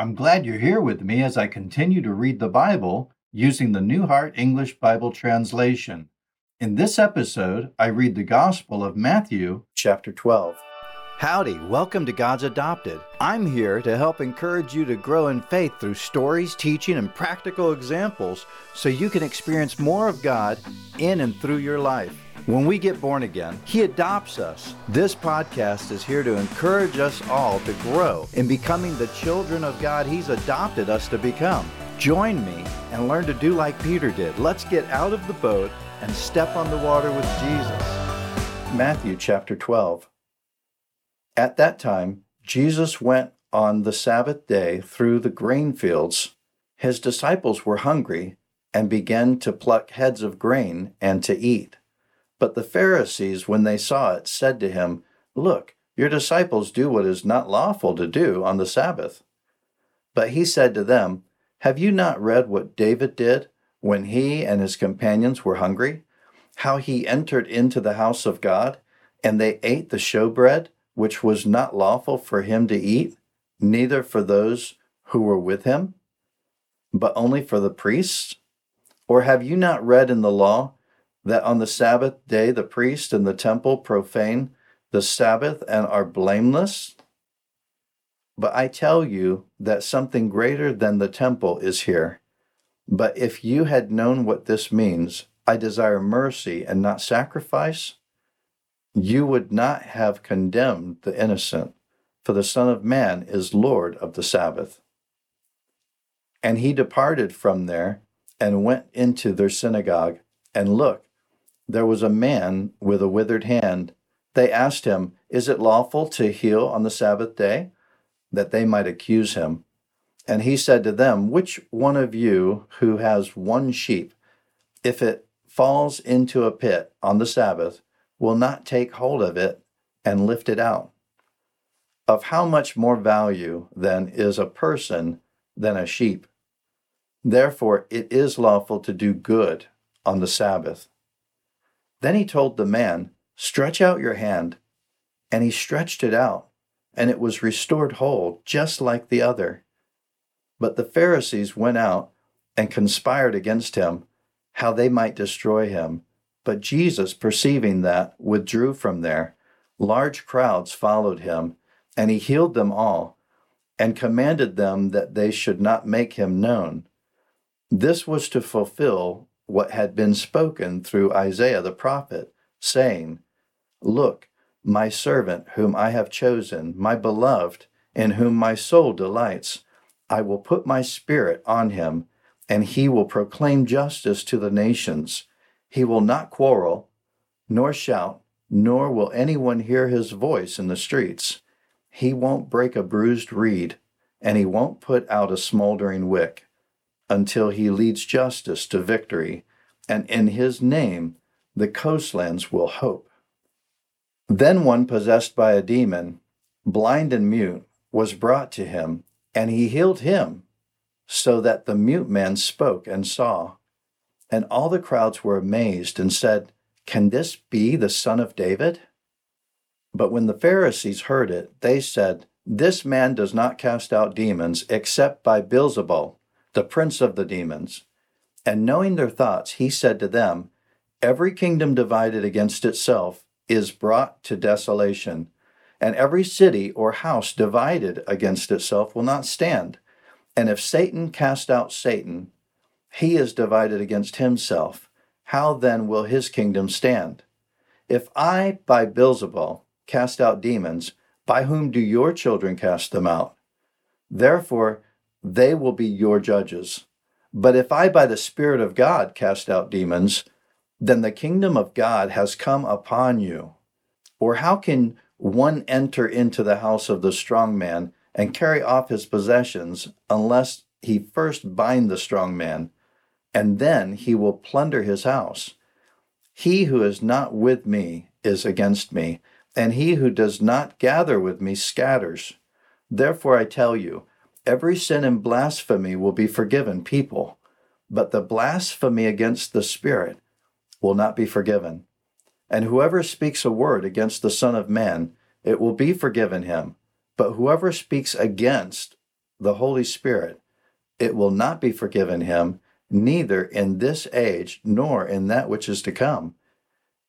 I'm glad you're here with me as I continue to read the Bible using the New Heart English Bible Translation. In this episode, I read the Gospel of Matthew, chapter 12. Howdy, welcome to God's Adopted. I'm here to help encourage you to grow in faith through stories, teaching, and practical examples so you can experience more of God in and through your life. When we get born again, He adopts us. This podcast is here to encourage us all to grow in becoming the children of God He's adopted us to become. Join me and learn to do like Peter did. Let's get out of the boat and step on the water with Jesus. Matthew chapter 12. At that time, Jesus went on the Sabbath day through the grain fields. His disciples were hungry and began to pluck heads of grain and to eat. But the Pharisees, when they saw it, said to him, Look, your disciples do what is not lawful to do on the Sabbath. But he said to them, Have you not read what David did when he and his companions were hungry? How he entered into the house of God, and they ate the showbread, which was not lawful for him to eat, neither for those who were with him, but only for the priests? Or have you not read in the law? That on the Sabbath day the priest and the temple profane the Sabbath and are blameless? But I tell you that something greater than the temple is here. But if you had known what this means, I desire mercy and not sacrifice, you would not have condemned the innocent, for the Son of Man is Lord of the Sabbath. And he departed from there and went into their synagogue, and look, there was a man with a withered hand. They asked him, Is it lawful to heal on the Sabbath day? That they might accuse him. And he said to them, Which one of you who has one sheep, if it falls into a pit on the Sabbath, will not take hold of it and lift it out? Of how much more value, then, is a person than a sheep? Therefore, it is lawful to do good on the Sabbath. Then he told the man, Stretch out your hand. And he stretched it out, and it was restored whole, just like the other. But the Pharisees went out and conspired against him, how they might destroy him. But Jesus, perceiving that, withdrew from there. Large crowds followed him, and he healed them all, and commanded them that they should not make him known. This was to fulfill what had been spoken through Isaiah the prophet, saying, Look, my servant whom I have chosen, my beloved, in whom my soul delights. I will put my spirit on him, and he will proclaim justice to the nations. He will not quarrel, nor shout, nor will anyone hear his voice in the streets. He won't break a bruised reed, and he won't put out a smoldering wick until he leads justice to victory, and in his name the coastlands will hope. Then one possessed by a demon, blind and mute, was brought to him, and he healed him, so that the mute man spoke and saw. And all the crowds were amazed and said, Can this be the son of David? But when the Pharisees heard it, they said, This man does not cast out demons except by Beelzebul, the prince of the demons. And knowing their thoughts, he said to them, Every kingdom divided against itself is brought to desolation, and every city or house divided against itself will not stand. And if Satan cast out Satan, he is divided against himself. How then will his kingdom stand? If I, by Beelzebul, cast out demons, by whom do your children cast them out? Therefore, they will be your judges. But if I, by the Spirit of God, cast out demons, then the kingdom of God has come upon you. Or how can one enter into the house of the strong man and carry off his possessions unless he first bind the strong man, and then he will plunder his house? He who is not with me is against me, and he who does not gather with me scatters. Therefore I tell you, every sin and blasphemy will be forgiven people, but the blasphemy against the Spirit will not be forgiven. And whoever speaks a word against the Son of Man, it will be forgiven him. But whoever speaks against the Holy Spirit, it will not be forgiven him, neither in this age nor in that which is to come.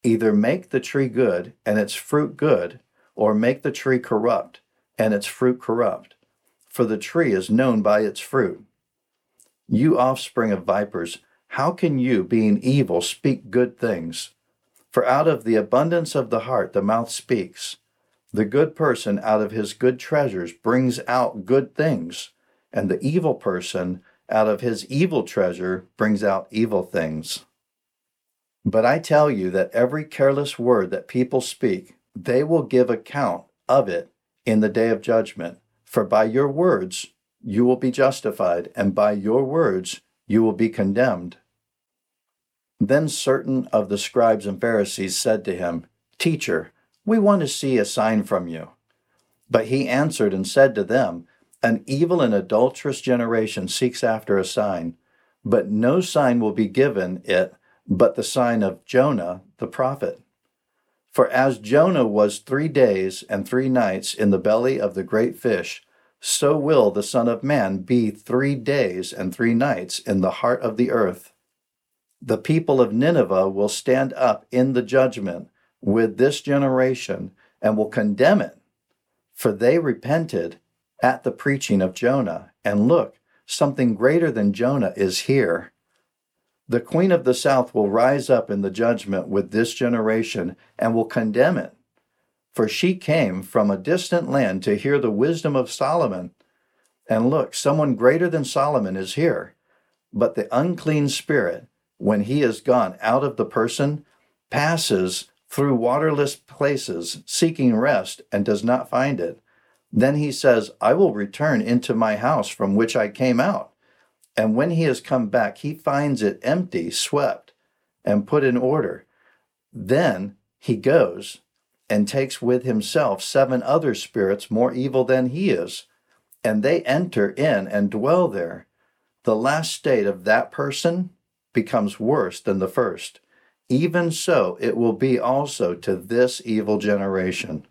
Either make the tree good and its fruit good, or make the tree corrupt and its fruit corrupt. For the tree is known by its fruit. You offspring of vipers, how can you, being evil, speak good things? For out of the abundance of the heart the mouth speaks. The good person out of his good treasures brings out good things, and the evil person out of his evil treasure brings out evil things. But I tell you that every careless word that people speak, they will give account of it in the day of judgment. For by your words you will be justified, and by your words you will be condemned. Then certain of the scribes and Pharisees said to him, Teacher, we want to see a sign from you. But he answered and said to them, An evil and adulterous generation seeks after a sign, but no sign will be given it but the sign of Jonah the prophet. For as Jonah was three days and three nights in the belly of the great fish, so will the Son of Man be three days and three nights in the heart of the earth. The people of Nineveh will stand up in the judgment with this generation and will condemn it, for they repented at the preaching of Jonah. And look, something greater than Jonah is here. The queen of the south will rise up in the judgment with this generation and will condemn it. For she came from a distant land to hear the wisdom of Solomon. And look, someone greater than Solomon is here. But the unclean spirit, when he is gone out of the person, passes through waterless places, seeking rest, and does not find it. Then he says, I will return into my house from which I came out. And when he has come back, he finds it empty, swept, and put in order. Then he goes and takes with himself seven other spirits more evil than he is, and they enter in and dwell there. The last state of that person becomes worse than the first. Even so, it will be also to this evil generation.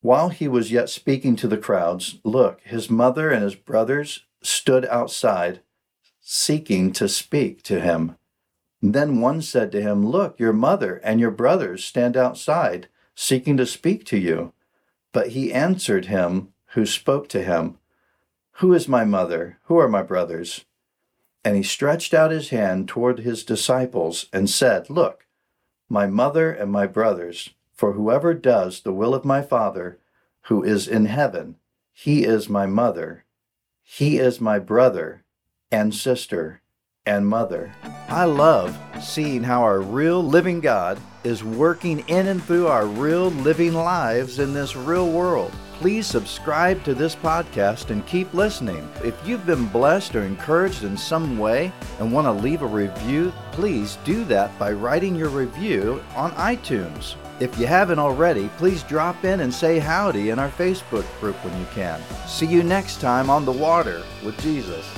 While he was yet speaking to the crowds, look, his mother and his brothers stood outside, seeking to speak to him. Then one said to him, Look, your mother and your brothers stand outside, seeking to speak to you. But he answered him who spoke to him, Who is my mother? Who are my brothers? And he stretched out his hand toward his disciples and said, Look, my mother and my brothers, for whoever does the will of my Father who is in heaven, he is my mother he is my brother and sister and mother. I love seeing how our real living God is working in and through our real living lives in this real world. Please subscribe to this podcast and keep listening. If you've been blessed or encouraged in some way and want to leave a review, please do that by writing your review on iTunes. If you haven't already, please drop in and say howdy in our Facebook group when you can. See you next time on The Water with Jesus.